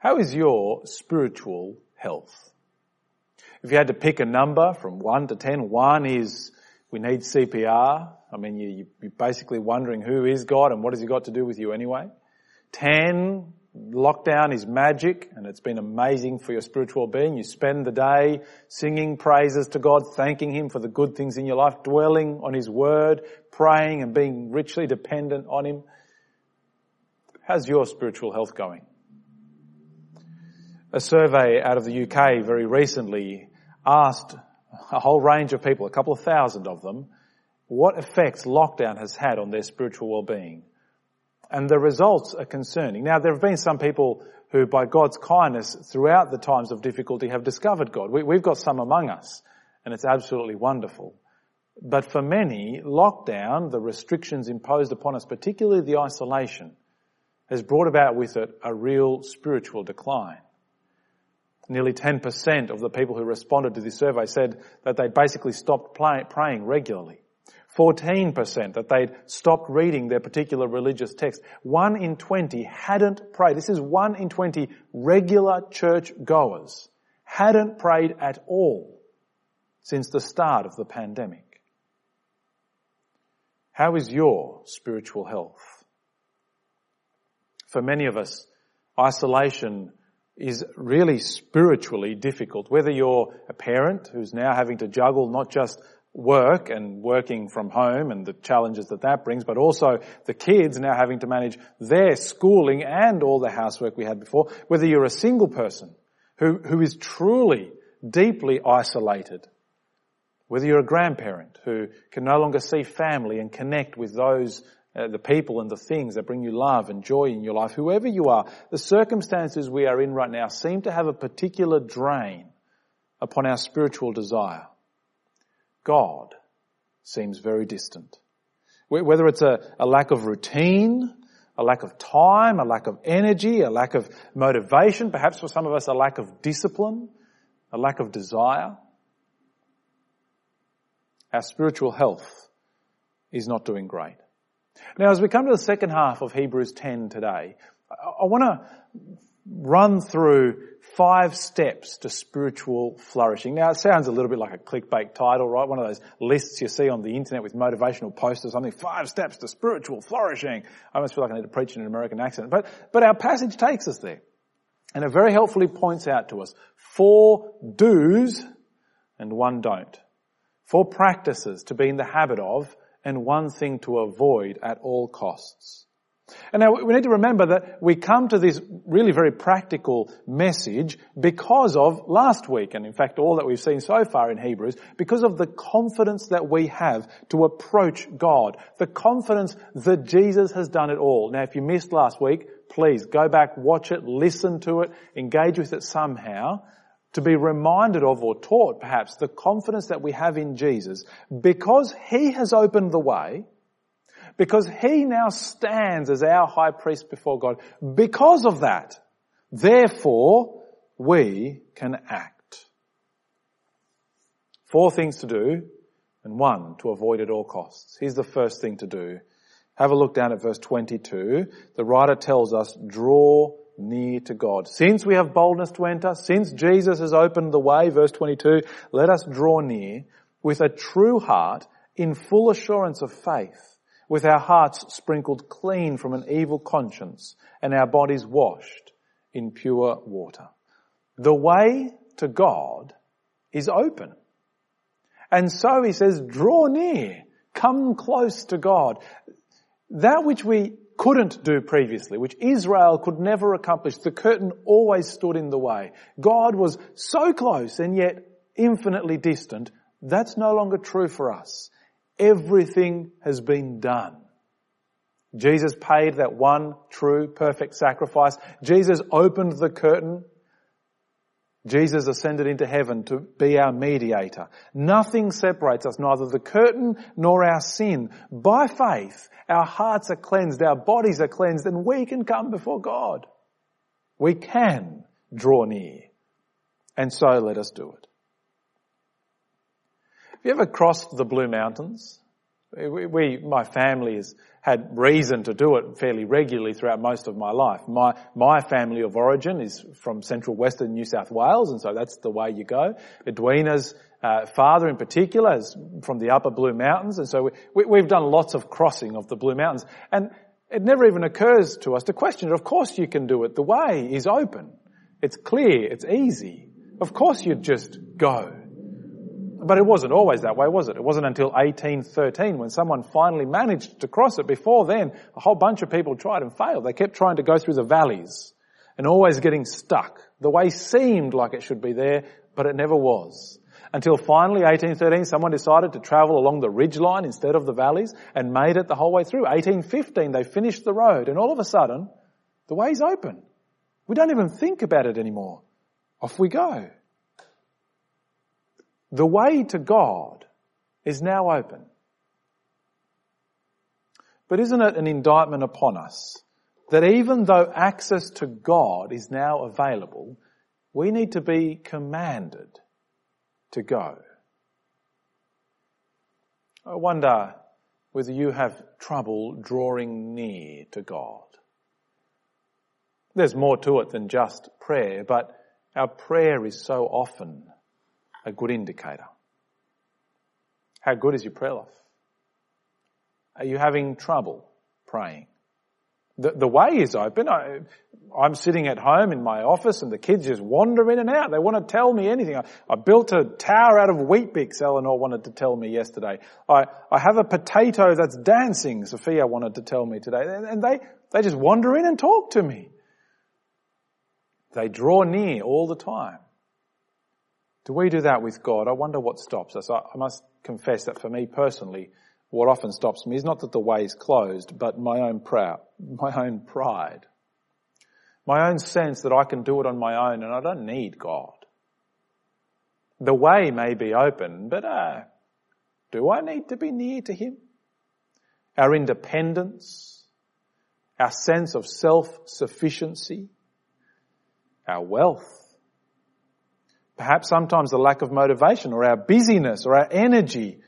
How is your spiritual health? If you had to pick a number from 1 to 10, 1 is we need CPR. I mean, you, you're basically wondering who is God and what has he got to do with you anyway. 10, lockdown is magic and it's been amazing for your spiritual being. You spend the day singing praises to God, thanking Him for the good things in your life, dwelling on His Word, praying and being richly dependent on Him. How's your spiritual health going? A survey out of the UK very recently asked a whole range of people, a couple of thousand of them, what effects lockdown has had on their spiritual well-being. And the results are concerning. Now, there have been some people who, by God's kindness, throughout the times of difficulty have discovered God. We, have got some among us, and it's absolutely wonderful. But for many, lockdown, the restrictions imposed upon us, particularly the isolation, has brought about with it a real spiritual decline. Nearly 10% of the people who responded to this survey said that they'd basically stopped play, praying regularly. 14% that they'd stopped reading their particular religious text. 1 in 20 hadn't prayed. This is 1 in 20 regular church goers hadn't prayed at all since the start of the pandemic. How is your spiritual health? For many of us, isolation is really spiritually difficult. Whether you're a parent who's now having to juggle not just work and working from home and the challenges that that brings, but also the kids now having to manage their schooling and all the housework we had before. Whether you're a single person who, who is truly deeply isolated. Whether you're a grandparent who can no longer see family and connect with those uh, the people and the things that bring you love and joy in your life, whoever you are, the circumstances we are in right now seem to have a particular drain upon our spiritual desire. God seems very distant. Whether it's a, a lack of routine, a lack of time, a lack of energy, a lack of motivation, perhaps for some of us a lack of discipline, a lack of desire. Our spiritual health is not doing great. Now, as we come to the second half of Hebrews 10 today, I want to run through five steps to spiritual flourishing. Now, it sounds a little bit like a clickbait title, right? One of those lists you see on the internet with motivational posts or something. Five steps to spiritual flourishing. I almost feel like I need to preach in an American accent. But, but our passage takes us there. And it very helpfully points out to us four do's and one don't. Four practices to be in the habit of and one thing to avoid at all costs. And now we need to remember that we come to this really very practical message because of last week, and in fact all that we've seen so far in Hebrews, because of the confidence that we have to approach God. The confidence that Jesus has done it all. Now if you missed last week, please go back, watch it, listen to it, engage with it somehow to be reminded of or taught perhaps the confidence that we have in Jesus because He has opened the way, because He now stands as our high priest before God. Because of that, therefore, we can act. Four things to do and one to avoid at all costs. Here's the first thing to do. Have a look down at verse 22. The writer tells us, draw near to God. Since we have boldness to enter, since Jesus has opened the way, verse 22, let us draw near with a true heart in full assurance of faith, with our hearts sprinkled clean from an evil conscience and our bodies washed in pure water. The way to God is open. And so he says, draw near, come close to God. That which we couldn't do previously, which Israel could never accomplish. The curtain always stood in the way. God was so close and yet infinitely distant. That's no longer true for us. Everything has been done. Jesus paid that one true perfect sacrifice. Jesus opened the curtain Jesus ascended into heaven to be our mediator. Nothing separates us, neither the curtain nor our sin. By faith, our hearts are cleansed, our bodies are cleansed, and we can come before God. We can draw near. And so let us do it. Have you ever crossed the Blue Mountains? We, we, my family has had reason to do it fairly regularly throughout most of my life. My, my family of origin is from central western New South Wales, and so that's the way you go. Edwina's uh, father in particular is from the upper Blue Mountains, and so we, we, have done lots of crossing of the Blue Mountains. And it never even occurs to us to question it. Of course you can do it. The way is open. It's clear. It's easy. Of course you'd just go. But it wasn't always that way, was it? It wasn't until 1813 when someone finally managed to cross it. Before then, a whole bunch of people tried and failed. They kept trying to go through the valleys and always getting stuck. The way seemed like it should be there, but it never was. Until finally, 1813, someone decided to travel along the ridge line instead of the valleys and made it the whole way through. 1815, they finished the road and all of a sudden, the way's open. We don't even think about it anymore. Off we go. The way to God is now open. But isn't it an indictment upon us that even though access to God is now available, we need to be commanded to go? I wonder whether you have trouble drawing near to God. There's more to it than just prayer, but our prayer is so often a good indicator. How good is your prayer life? Are you having trouble praying? The, the way is open. I, I'm sitting at home in my office and the kids just wander in and out. They want to tell me anything. I, I built a tower out of Weet-Bix, Eleanor wanted to tell me yesterday. I, I have a potato that's dancing, Sophia wanted to tell me today. And they, they just wander in and talk to me. They draw near all the time. Do we do that with God? I wonder what stops us. I, must confess that for me personally, what often stops me is not that the way is closed, but my own proud, my own pride. My own sense that I can do it on my own and I don't need God. The way may be open, but uh, do I need to be near to Him? Our independence, our sense of self-sufficiency, our wealth, Perhaps sometimes the lack of motivation or our busyness or our energy,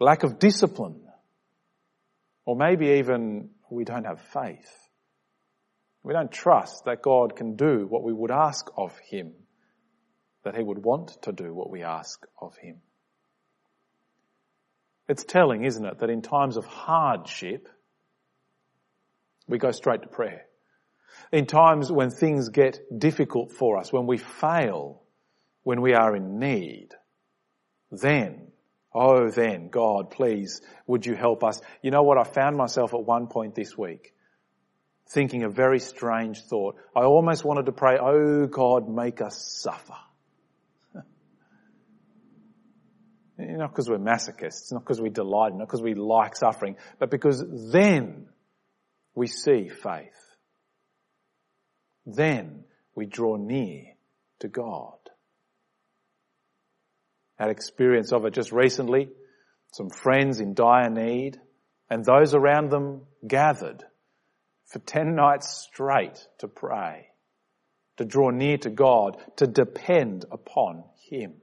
lack of discipline. Or maybe even we don't have faith. We don't trust that God can do what we would ask of Him, that He would want to do what we ask of Him. It's telling, isn't it, that in times of hardship, we go straight to prayer. In times when things get difficult for us, when we fail, when we are in need, then, oh then, God, please, would you help us? You know what? I found myself at one point this week thinking a very strange thought. I almost wanted to pray, oh God, make us suffer. not because we're masochists, not because we delight, not because we like suffering, but because then we see faith. Then we draw near to God had experience of it just recently. Some friends in dire need and those around them gathered for 10 nights straight to pray, to draw near to God, to depend upon Him.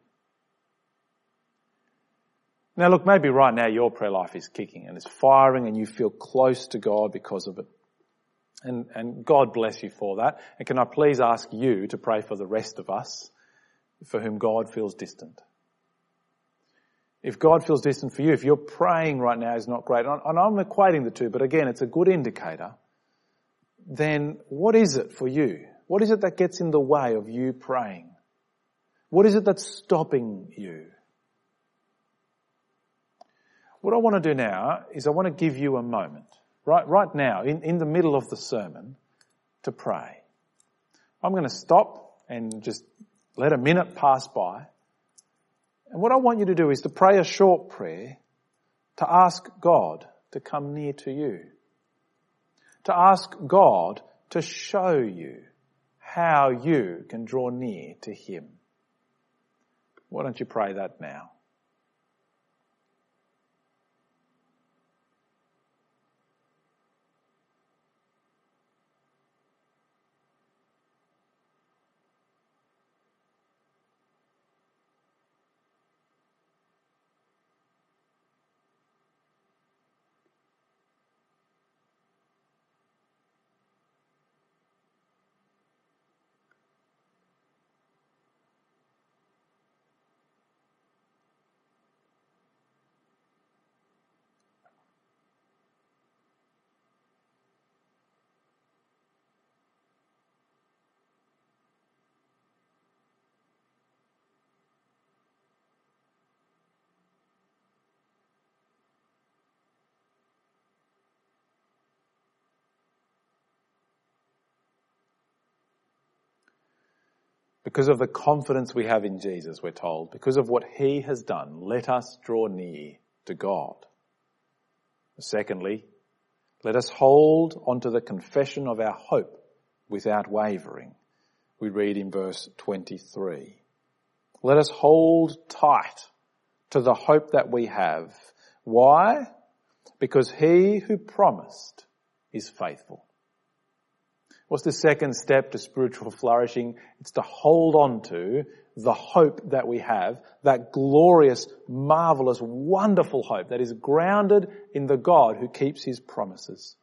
Now look, maybe right now your prayer life is kicking and it's firing and you feel close to God because of it. And, and God bless you for that. And can I please ask you to pray for the rest of us for whom God feels distant? If God feels distant for you, if you're praying right now is not great, and I'm equating the two, but again, it's a good indicator, then what is it for you? What is it that gets in the way of you praying? What is it that's stopping you? What I want to do now is I want to give you a moment, right, right now, in, in the middle of the sermon, to pray. I'm going to stop and just let a minute pass by and what I want you to do is to pray a short prayer to ask God to come near to you. To ask God to show you how you can draw near to Him. Why don't you pray that now? Because of the confidence we have in Jesus, we're told, because of what he has done, let us draw near to God. Secondly, let us hold onto the confession of our hope without wavering. We read in verse 23. Let us hold tight to the hope that we have. Why? Because he who promised is faithful. What's the second step to spiritual flourishing? It's to hold on to the hope that we have, that glorious, marvelous, wonderful hope that is grounded in the God who keeps his promises.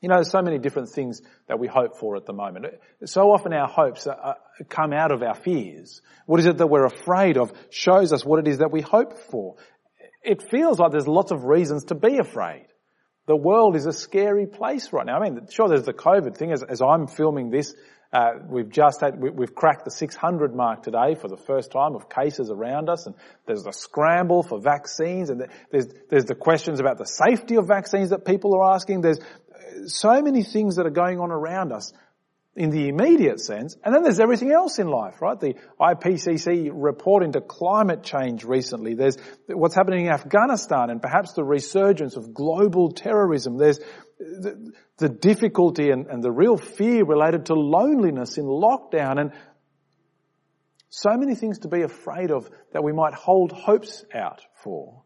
You know, there's so many different things that we hope for at the moment. So often our hopes are, come out of our fears. What is it that we're afraid of shows us what it is that we hope for. It feels like there's lots of reasons to be afraid. The world is a scary place right now. I mean, sure, there's the COVID thing. As, as I'm filming this, uh, we've just had, we, have cracked the 600 mark today for the first time of cases around us, and there's a scramble for vaccines, and there's there's the questions about the safety of vaccines that people are asking. There's uh, so many things that are going on around us in the immediate sense, and then there's everything else in life, right? The IPCC report into climate change recently. There's what's happening in Afghanistan and perhaps the resurgence of global terrorism. There's the, the difficulty and, and the real fear related to loneliness in lockdown and so many things to be afraid of that we might hold hopes out for.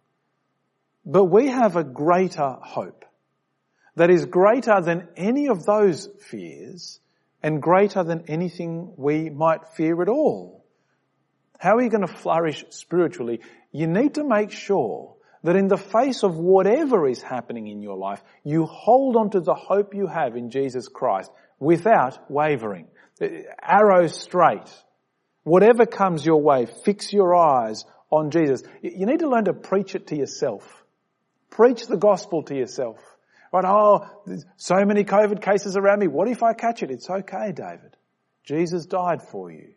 But we have a greater hope that is greater than any of those fears and greater than anything we might fear at all. How are you going to flourish spiritually? You need to make sure that in the face of whatever is happening in your life, you hold on to the hope you have in Jesus Christ without wavering. Arrow straight. Whatever comes your way, fix your eyes on Jesus. You need to learn to preach it to yourself. Preach the gospel to yourself. Right? Oh, so many COVID cases around me. What if I catch it? It's okay, David. Jesus died for you.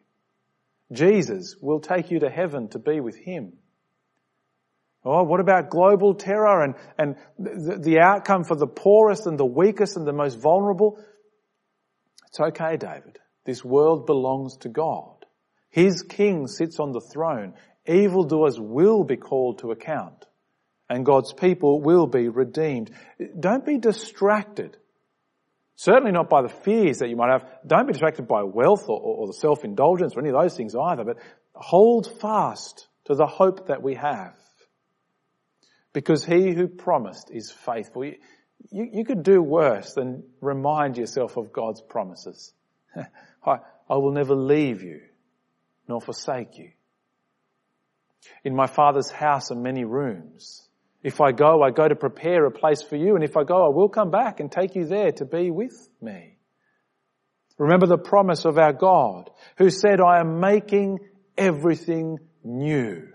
Jesus will take you to heaven to be with Him. Oh, what about global terror and, and the, the outcome for the poorest and the weakest and the most vulnerable? It's okay, David. This world belongs to God. His king sits on the throne. Evildoers will be called to account and God's people will be redeemed. Don't be distracted. Certainly not by the fears that you might have. Don't be distracted by wealth or, or the self-indulgence or any of those things either, but hold fast to the hope that we have. Because he who promised is faithful. You, you, you could do worse than remind yourself of God's promises. I, I will never leave you nor forsake you. In my father's house are many rooms. If I go, I go to prepare a place for you, and if I go, I will come back and take you there to be with me. Remember the promise of our God, who said, I am making everything new.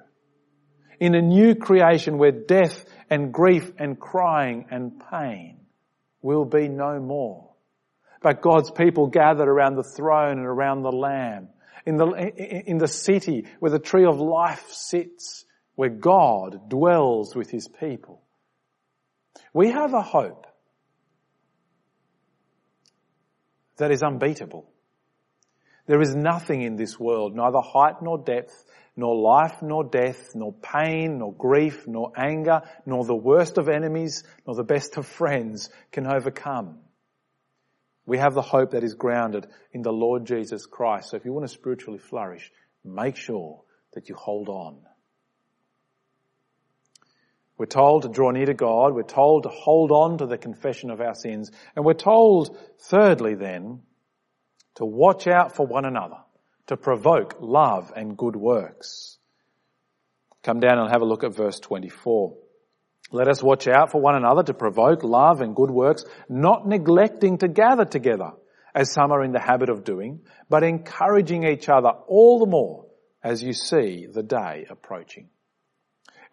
In a new creation where death and grief and crying and pain will be no more. But God's people gathered around the throne and around the Lamb. In the, in the city where the tree of life sits where God dwells with his people. We have a hope that is unbeatable. There is nothing in this world, neither height nor depth, nor life nor death, nor pain, nor grief, nor anger, nor the worst of enemies, nor the best of friends can overcome. We have the hope that is grounded in the Lord Jesus Christ. So if you want to spiritually flourish, make sure that you hold on. We're told to draw near to God. We're told to hold on to the confession of our sins. And we're told, thirdly then, to watch out for one another, to provoke love and good works. Come down and have a look at verse 24. Let us watch out for one another to provoke love and good works, not neglecting to gather together, as some are in the habit of doing, but encouraging each other all the more as you see the day approaching.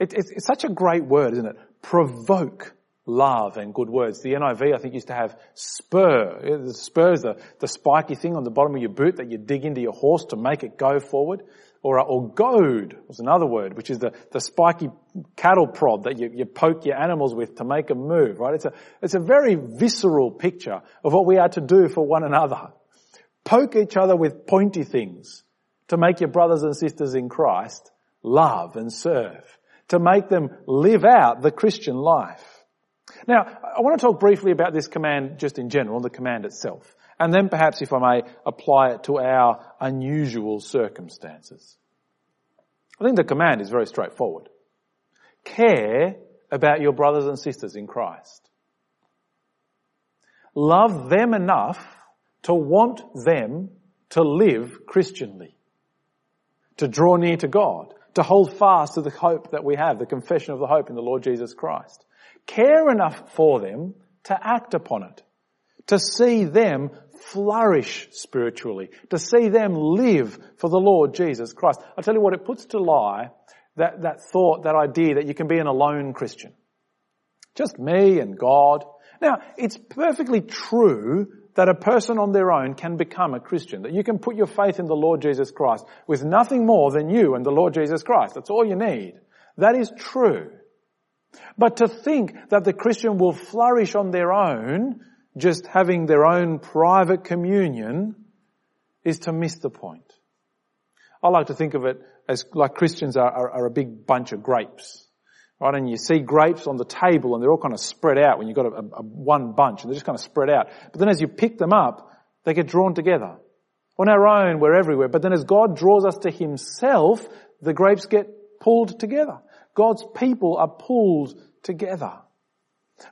It, it's, it's such a great word, isn't it? Provoke love and good words. The NIV, I think, used to have spur. The spur is the, the spiky thing on the bottom of your boot that you dig into your horse to make it go forward. Or, uh, or goad was another word, which is the, the spiky cattle prod that you, you poke your animals with to make them move, right? It's a, it's a very visceral picture of what we are to do for one another. Poke each other with pointy things to make your brothers and sisters in Christ love and serve, to make them live out the Christian life. Now, I want to talk briefly about this command just in general, the command itself, and then perhaps, if I may, apply it to our unusual circumstances. I think the command is very straightforward. Care about your brothers and sisters in Christ. Love them enough to want them to live Christianly, to draw near to God, to hold fast to the hope that we have, the confession of the hope in the Lord Jesus Christ. Care enough for them to act upon it, to see them flourish spiritually, to see them live for the Lord Jesus Christ. I tell you what, it puts to lie that, that thought, that idea that you can be an alone Christian. Just me and God. Now, it's perfectly true that a person on their own can become a Christian, that you can put your faith in the Lord Jesus Christ with nothing more than you and the Lord Jesus Christ. That's all you need. That is true. But to think that the Christian will flourish on their own, just having their own private communion, is to miss the point. I like to think of it as like Christians are, are, are a big bunch of grapes. Right, and you see grapes on the table and they're all kind of spread out when you've got a, a, one bunch and they're just kind of spread out. But then as you pick them up, they get drawn together. On our own, we're everywhere. But then as God draws us to Himself, the grapes get pulled together. God's people are pulled together.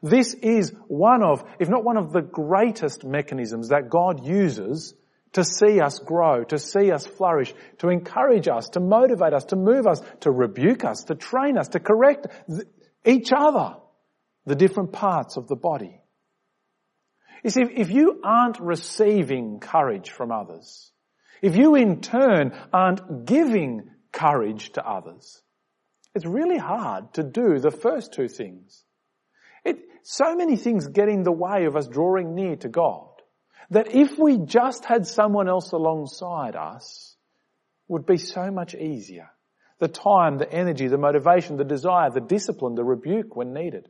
This is one of, if not one of the greatest mechanisms that God uses to see us grow, to see us flourish, to encourage us, to motivate us, to move us, to rebuke us, to train us, to correct each other, the different parts of the body. You see, if you aren't receiving courage from others, if you in turn aren't giving courage to others, it's really hard to do the first two things. It, so many things get in the way of us drawing near to God that if we just had someone else alongside us, would be so much easier. The time, the energy, the motivation, the desire, the discipline, the rebuke when needed.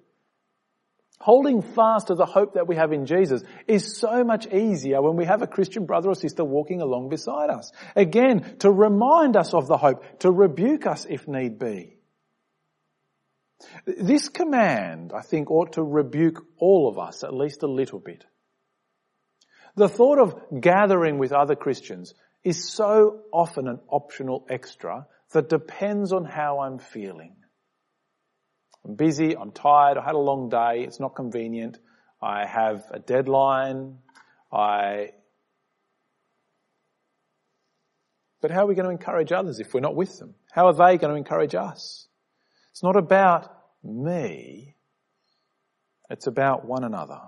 Holding fast to the hope that we have in Jesus is so much easier when we have a Christian brother or sister walking along beside us. Again, to remind us of the hope, to rebuke us if need be. This command, I think, ought to rebuke all of us at least a little bit. The thought of gathering with other Christians is so often an optional extra that depends on how I'm feeling. I'm busy, I'm tired, I had a long day, it's not convenient, I have a deadline, I... But how are we going to encourage others if we're not with them? How are they going to encourage us? It's not about me, it's about one another.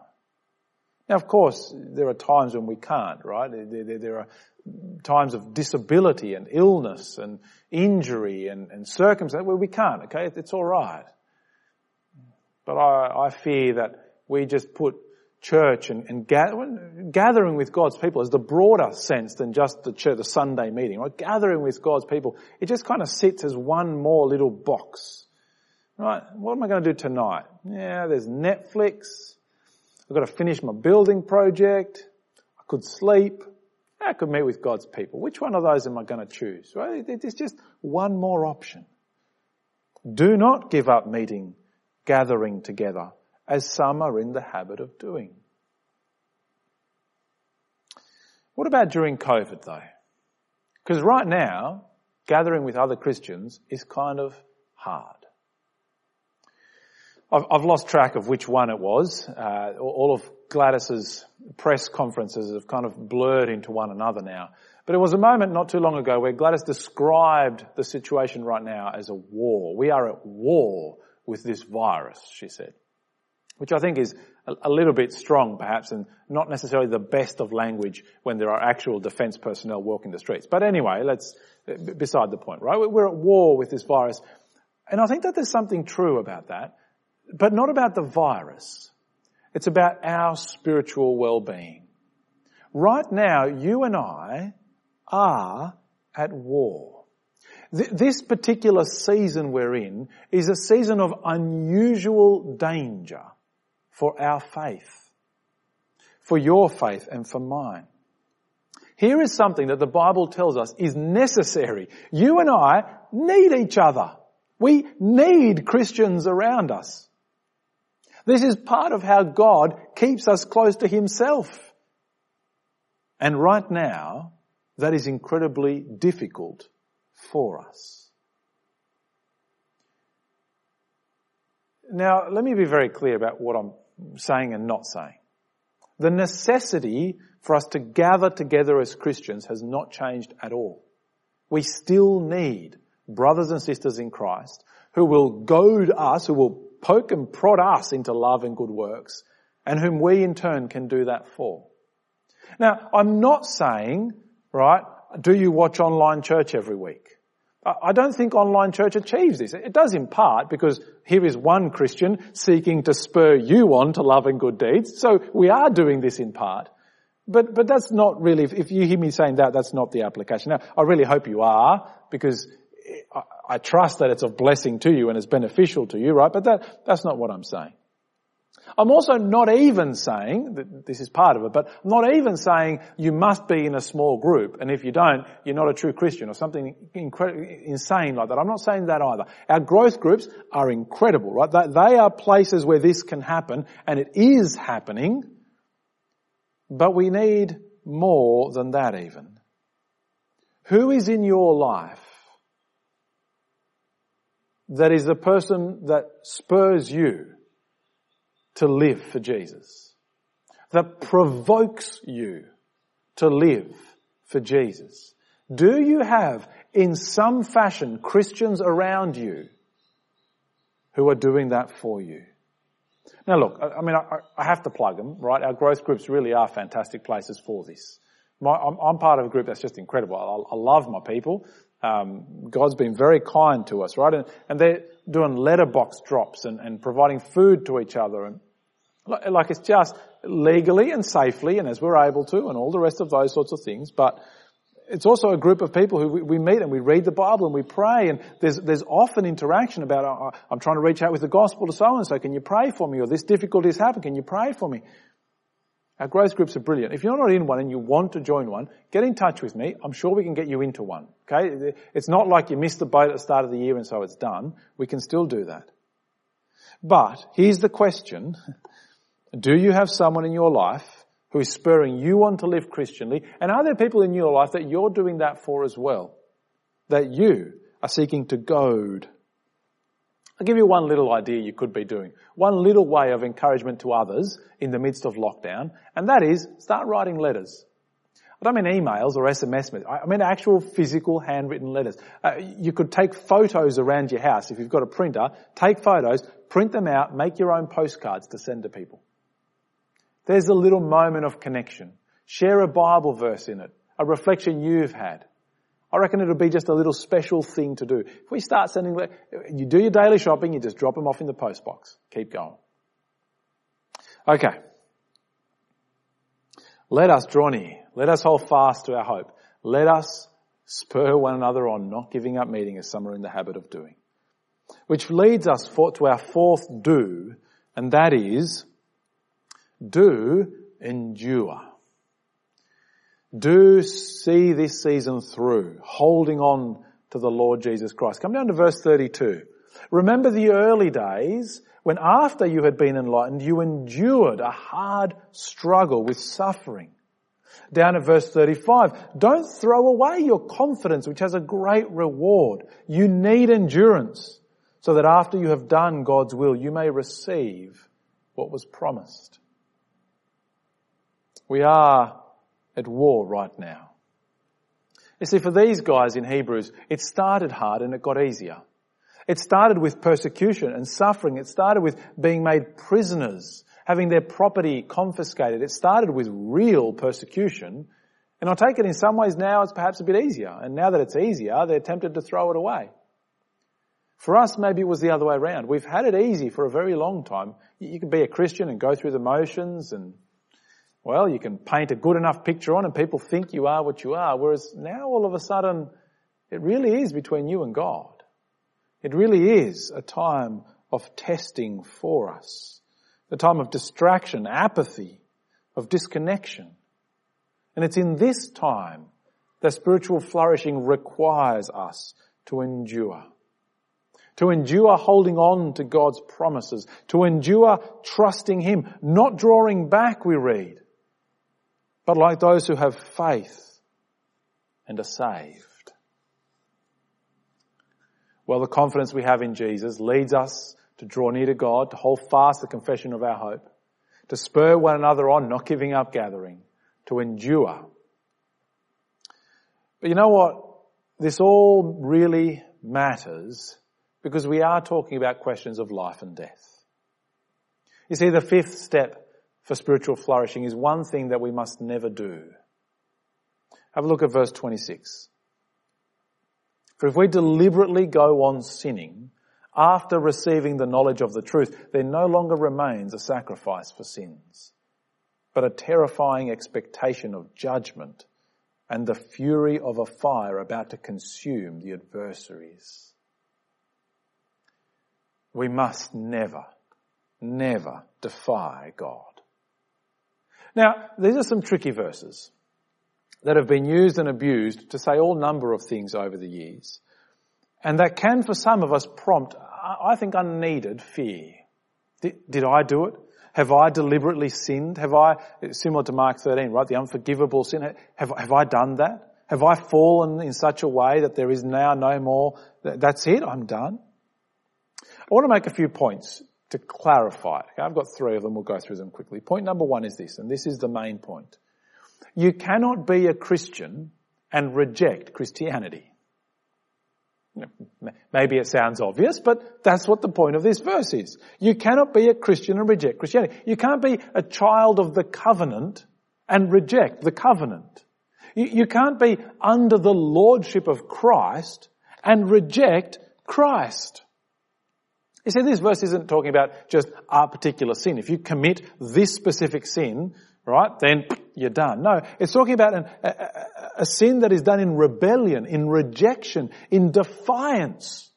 Now, of course, there are times when we can't, right? There, are times of disability and illness and injury and, and circumstance where we can't, okay? It's alright. But I, I fear that we just put church and, and gathering with God's people is the broader sense than just the church, the Sunday meeting, right? Gathering with God's people, it just kind of sits as one more little box. Right? What am I going to do tonight? Yeah, there's Netflix, I've got to finish my building project. I could sleep. I could meet with God's people. Which one of those am I going to choose? Right? There's just one more option. Do not give up meeting, gathering together, as some are in the habit of doing. What about during COVID though? Because right now, gathering with other Christians is kind of hard. I've, I've lost track of which one it was. Uh, all of Gladys's press conferences have kind of blurred into one another now. But it was a moment not too long ago where Gladys described the situation right now as a war. We are at war with this virus, she said. Which I think is a, little bit strong perhaps and not necessarily the best of language when there are actual defense personnel walking the streets. But anyway, let's, beside the point, right? We're at war with this virus. And I think that there's something true about that but not about the virus. It's about our spiritual well-being. Right now, you and I are at war. Th- this particular season we're in is a season of unusual danger for our faith, for your faith and for mine. Here is something that the Bible tells us is necessary. You and I need each other. We need Christians around us. This is part of how God keeps us close to Himself. And right now, that is incredibly difficult for us. Now, let me be very clear about what I'm saying and not saying. The necessity for us to gather together as Christians has not changed at all. We still need brothers and sisters in Christ who will goad us, who will poke and prod us into love and good works, and whom we in turn can do that for. Now, I'm not saying, right, do you watch online church every week? I don't think online church achieves this. It does in part because here is one Christian seeking to spur you on to love and good deeds. So we are doing this in part. But, but that's not really, if you hear me saying that, that's not the application. Now, I really hope you are because I, trust that it's of blessing to you and it's beneficial to you, right? But that, that's not what I'm saying. I'm also not even saying, that this is part of it, but I'm not even saying you must be in a small group, and if you don't, you're not a true Christian, or something insane like that. I'm not saying that either. Our growth groups are incredible, right? They are places where this can happen, and it is happening, but we need more than that even. Who is in your life that is the person that spurs you to live for Jesus, that provokes you to live for Jesus? Do you have in some fashion Christians around you who are doing that for you? Now look, I, mean, I, have to plug them, right? Our growth groups really are fantastic places for this. I'm, part of a group that's just incredible. I love my people. Um, God's been very kind to us, right? And, and they're doing letterbox drops and, and providing food to each other and like it's just legally and safely and as we're able to and all the rest of those sorts of things, but it's also a group of people who we, we meet and we read the Bible and we pray and there's, there's often interaction about, oh, I'm trying to reach out with the gospel to so and so, can you pray for me? Or this difficulty has happened, can you pray for me? Our growth groups are brilliant. If you're not in one and you want to join one, get in touch with me. I'm sure we can get you into one. Okay? It's not like you missed the boat at the start of the year and so it's done. We can still do that. But here's the question. Do you have someone in your life who is spurring you on to live Christianly? And are there people in your life that you're doing that for as well? That you are seeking to goad? I'll give you one little idea you could be doing. One little way of encouragement to others in the midst of lockdown, and that is start writing letters. I don't mean emails or SMS. I mean actual physical handwritten letters. Uh, you could take photos around your house. If you've got a printer, take photos, print them out, make your own postcards to send to people. There's a little moment of connection. Share a Bible verse in it, a reflection you've had. I reckon it'll be just a little special thing to do. If we start sending, you do your daily shopping, you just drop them off in the post box. Keep going. Okay. Let us draw near. Let us hold fast to our hope. Let us spur one another on, not giving up meeting as some are in the habit of doing. Which leads us to our fourth do, and that is do endure. Do see this season through, holding on to the Lord Jesus Christ. Come down to verse 32. Remember the early days when after you had been enlightened, you endured a hard struggle with suffering. Down at verse 35, don't throw away your confidence, which has a great reward. You need endurance so that after you have done God's will, you may receive what was promised. We are at war right now. You see, for these guys in Hebrews, it started hard and it got easier. It started with persecution and suffering. It started with being made prisoners, having their property confiscated. It started with real persecution. And I take it in some ways now it's perhaps a bit easier. And now that it's easier, they're tempted to throw it away. For us, maybe it was the other way around. We've had it easy for a very long time. You can be a Christian and go through the motions and well, you can paint a good enough picture on and people think you are what you are, whereas now all of a sudden it really is between you and God. It really is a time of testing for us. A time of distraction, apathy, of disconnection. And it's in this time that spiritual flourishing requires us to endure. To endure holding on to God's promises. To endure trusting Him, not drawing back, we read, but like those who have faith and are saved. Well, the confidence we have in Jesus leads us to draw near to God, to hold fast the confession of our hope, to spur one another on, not giving up gathering, to endure. But you know what? This all really matters because we are talking about questions of life and death. You see, the fifth step for spiritual flourishing is one thing that we must never do. Have a look at verse 26. For if we deliberately go on sinning after receiving the knowledge of the truth, there no longer remains a sacrifice for sins, but a terrifying expectation of judgment and the fury of a fire about to consume the adversaries. We must never, never defy God. Now, these are some tricky verses that have been used and abused to say all number of things over the years. And that can for some of us prompt, I think, unneeded fear. Did, I do it? Have I deliberately sinned? Have I, similar to Mark 13, right? The unforgivable sin. Have, have I done that? Have I fallen in such a way that there is now no more, that's it, I'm done? I want to make a few points to clarify. Okay, I've got three of them, we'll go through them quickly. Point number one is this, and this is the main point. You cannot be a Christian and reject Christianity. Maybe it sounds obvious, but that's what the point of this verse is. You cannot be a Christian and reject Christianity. You can't be a child of the covenant and reject the covenant. You, you can't be under the lordship of Christ and reject Christ. You see, this verse isn't talking about just a particular sin. If you commit this specific sin, right, then you're done. No, it's talking about an, a, a, a sin that is done in rebellion, in rejection, in defiance,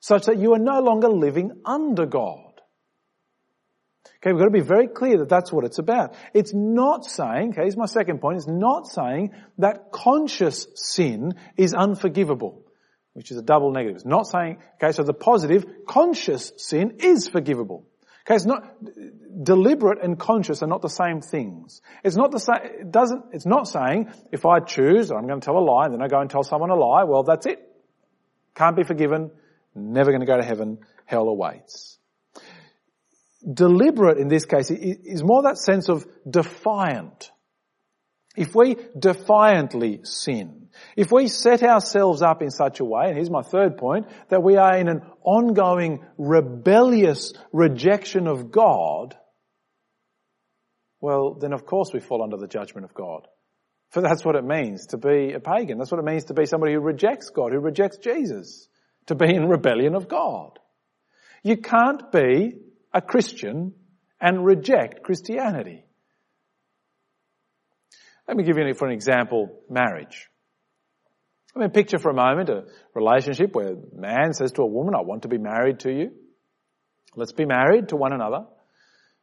such that you are no longer living under God. Okay, we've got to be very clear that that's what it's about. It's not saying, okay, here's my second point, it's not saying that conscious sin is unforgivable, which is a double negative. It's not saying, okay, so the positive, conscious sin is forgivable. Okay, it's not, deliberate and conscious are not the same things. It's not the same, it doesn't, it's not saying, if I choose, I'm going to tell a lie, and then I go and tell someone a lie, well that's it. Can't be forgiven, never going to go to heaven, hell awaits. Deliberate in this case is more that sense of defiant. If we defiantly sin, if we set ourselves up in such a way, and here's my third point, that we are in an ongoing rebellious rejection of God, well, then of course we fall under the judgment of God. For that's what it means to be a pagan. That's what it means to be somebody who rejects God, who rejects Jesus. To be in rebellion of God. You can't be a Christian and reject Christianity. Let me give you, for an example, marriage. I mean, picture for a moment a relationship where a man says to a woman, I want to be married to you. Let's be married to one another.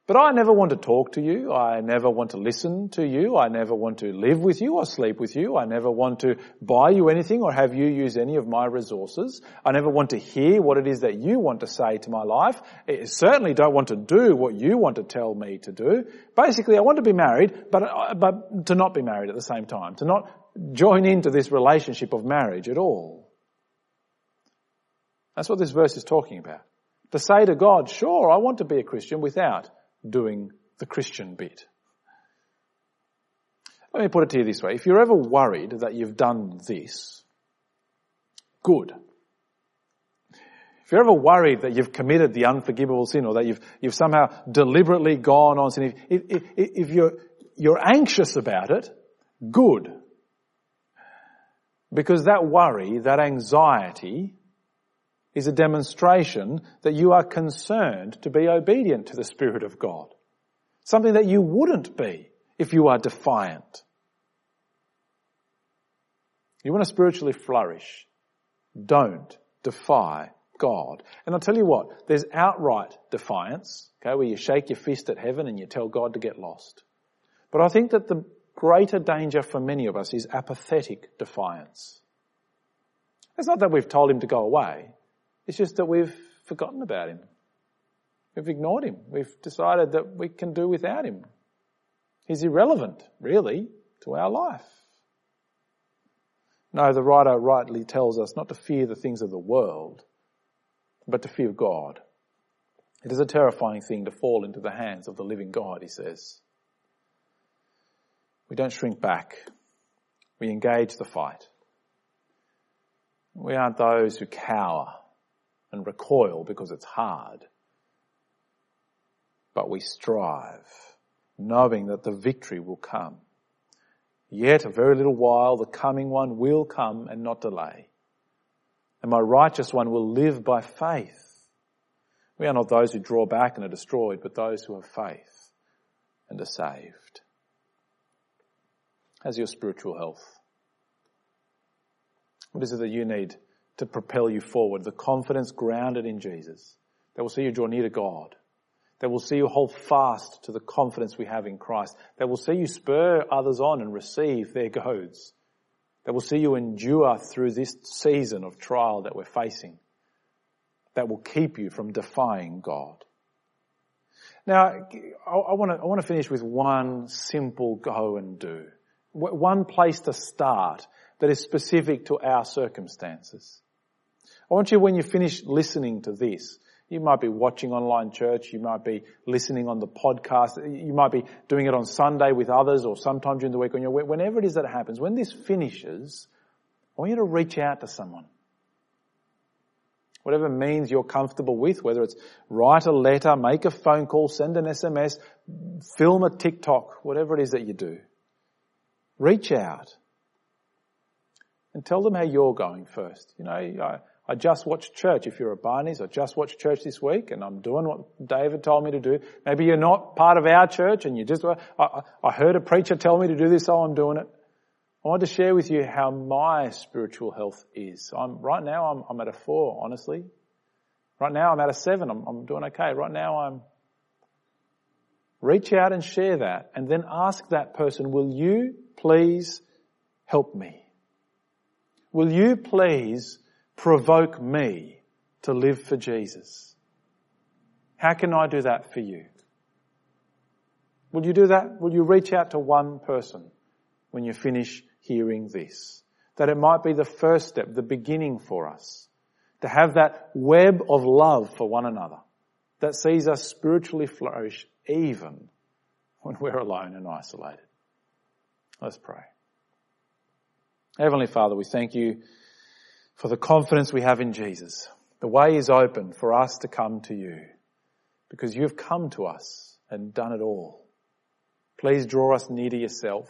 But I never want to talk to you. I never want to listen to you. I never want to live with you or sleep with you. I never want to buy you anything or have you use any of my resources. I never want to hear what it is that you want to say to my life. I certainly don't want to do what you want to tell me to do. Basically, I want to be married, but, but to not be married at the same time. To not join into this relationship of marriage at all. That's what this verse is talking about. To say to God, sure, I want to be a Christian without doing the Christian bit. Let me put it to you this way. If you're ever worried that you've done this, good. If you're ever worried that you've committed the unforgivable sin or that you've, you've somehow deliberately gone on sin, if, if, if you're, you're anxious about it, good. Because that worry, that anxiety, is a demonstration that you are concerned to be obedient to the Spirit of God. Something that you wouldn't be if you are defiant. You want to spiritually flourish. Don't defy God. And I'll tell you what, there's outright defiance, okay, where you shake your fist at heaven and you tell God to get lost. But I think that the greater danger for many of us is apathetic defiance. It's not that we've told him to go away. It's just that we've forgotten about him. We've ignored him. We've decided that we can do without him. He's irrelevant, really, to our life. No, the writer rightly tells us not to fear the things of the world, but to fear God. It is a terrifying thing to fall into the hands of the living God, he says. We don't shrink back. We engage the fight. We aren't those who cower and recoil because it's hard. But we strive, knowing that the victory will come. Yet a very little while the coming one will come and not delay. And my righteous one will live by faith. We are not those who draw back and are destroyed, but those who have faith and are saved. How's your spiritual health? What is it that you need to propel you forward? The confidence grounded in Jesus that will see you draw near to God that will see you hold fast to the confidence we have in Christ, that will see you spur others on and receive their goads, that will see you endure through this season of trial that we're facing, that will keep you from defying God. Now, I want to, I want to finish with one simple go and do. One place to start that is specific to our circumstances. I want you, when you finish listening to this, you might be watching online church. You might be listening on the podcast. You might be doing it on Sunday with others or sometime during the week on your whenever it is that happens. When this finishes, I want you to reach out to someone. Whatever means you're comfortable with, whether it's write a letter, make a phone call, send an SMS, film a TikTok, whatever it is that you do. Reach out and tell them how you're going first. You know, I I just watched church. If you're a Barney's, I just watched church this week and I'm doing what David told me to do. Maybe you're not part of our church and you just, I, I heard a preacher tell me to do this, so I'm doing it. I want to share with you how my spiritual health is. I'm, right now I'm, I'm at a four, honestly. Right now I'm at a seven. I'm, I'm doing okay. Right now I'm, reach out and share that and then ask that person, will you please help me? Will you please provoke me to live for Jesus. How can I do that for you? Will you do that? Will you reach out to one person when you finish hearing this? That it might be the first step, the beginning for us. To have that web of love for one another that sees us spiritually flourish even when we're alone and isolated. Let's pray. Heavenly Father, we thank you for the confidence we have in Jesus. The way is open for us to come to you because you've come to us and done it all. Please draw us near to yourself.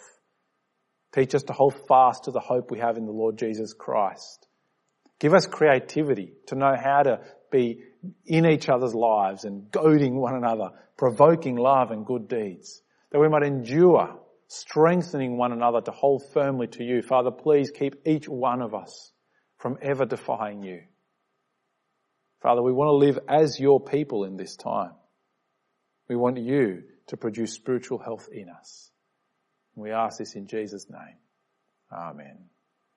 Teach us to hold fast to the hope we have in the Lord Jesus Christ. Give us creativity to know how to be in each other's lives and goading one another, provoking love and good deeds, that we might endure, strengthening one another to hold firmly to you. Father, please keep each one of us from ever defying you. Father, we want to live as your people in this time. We want you to produce spiritual health in us. We ask this in Jesus' name. Amen.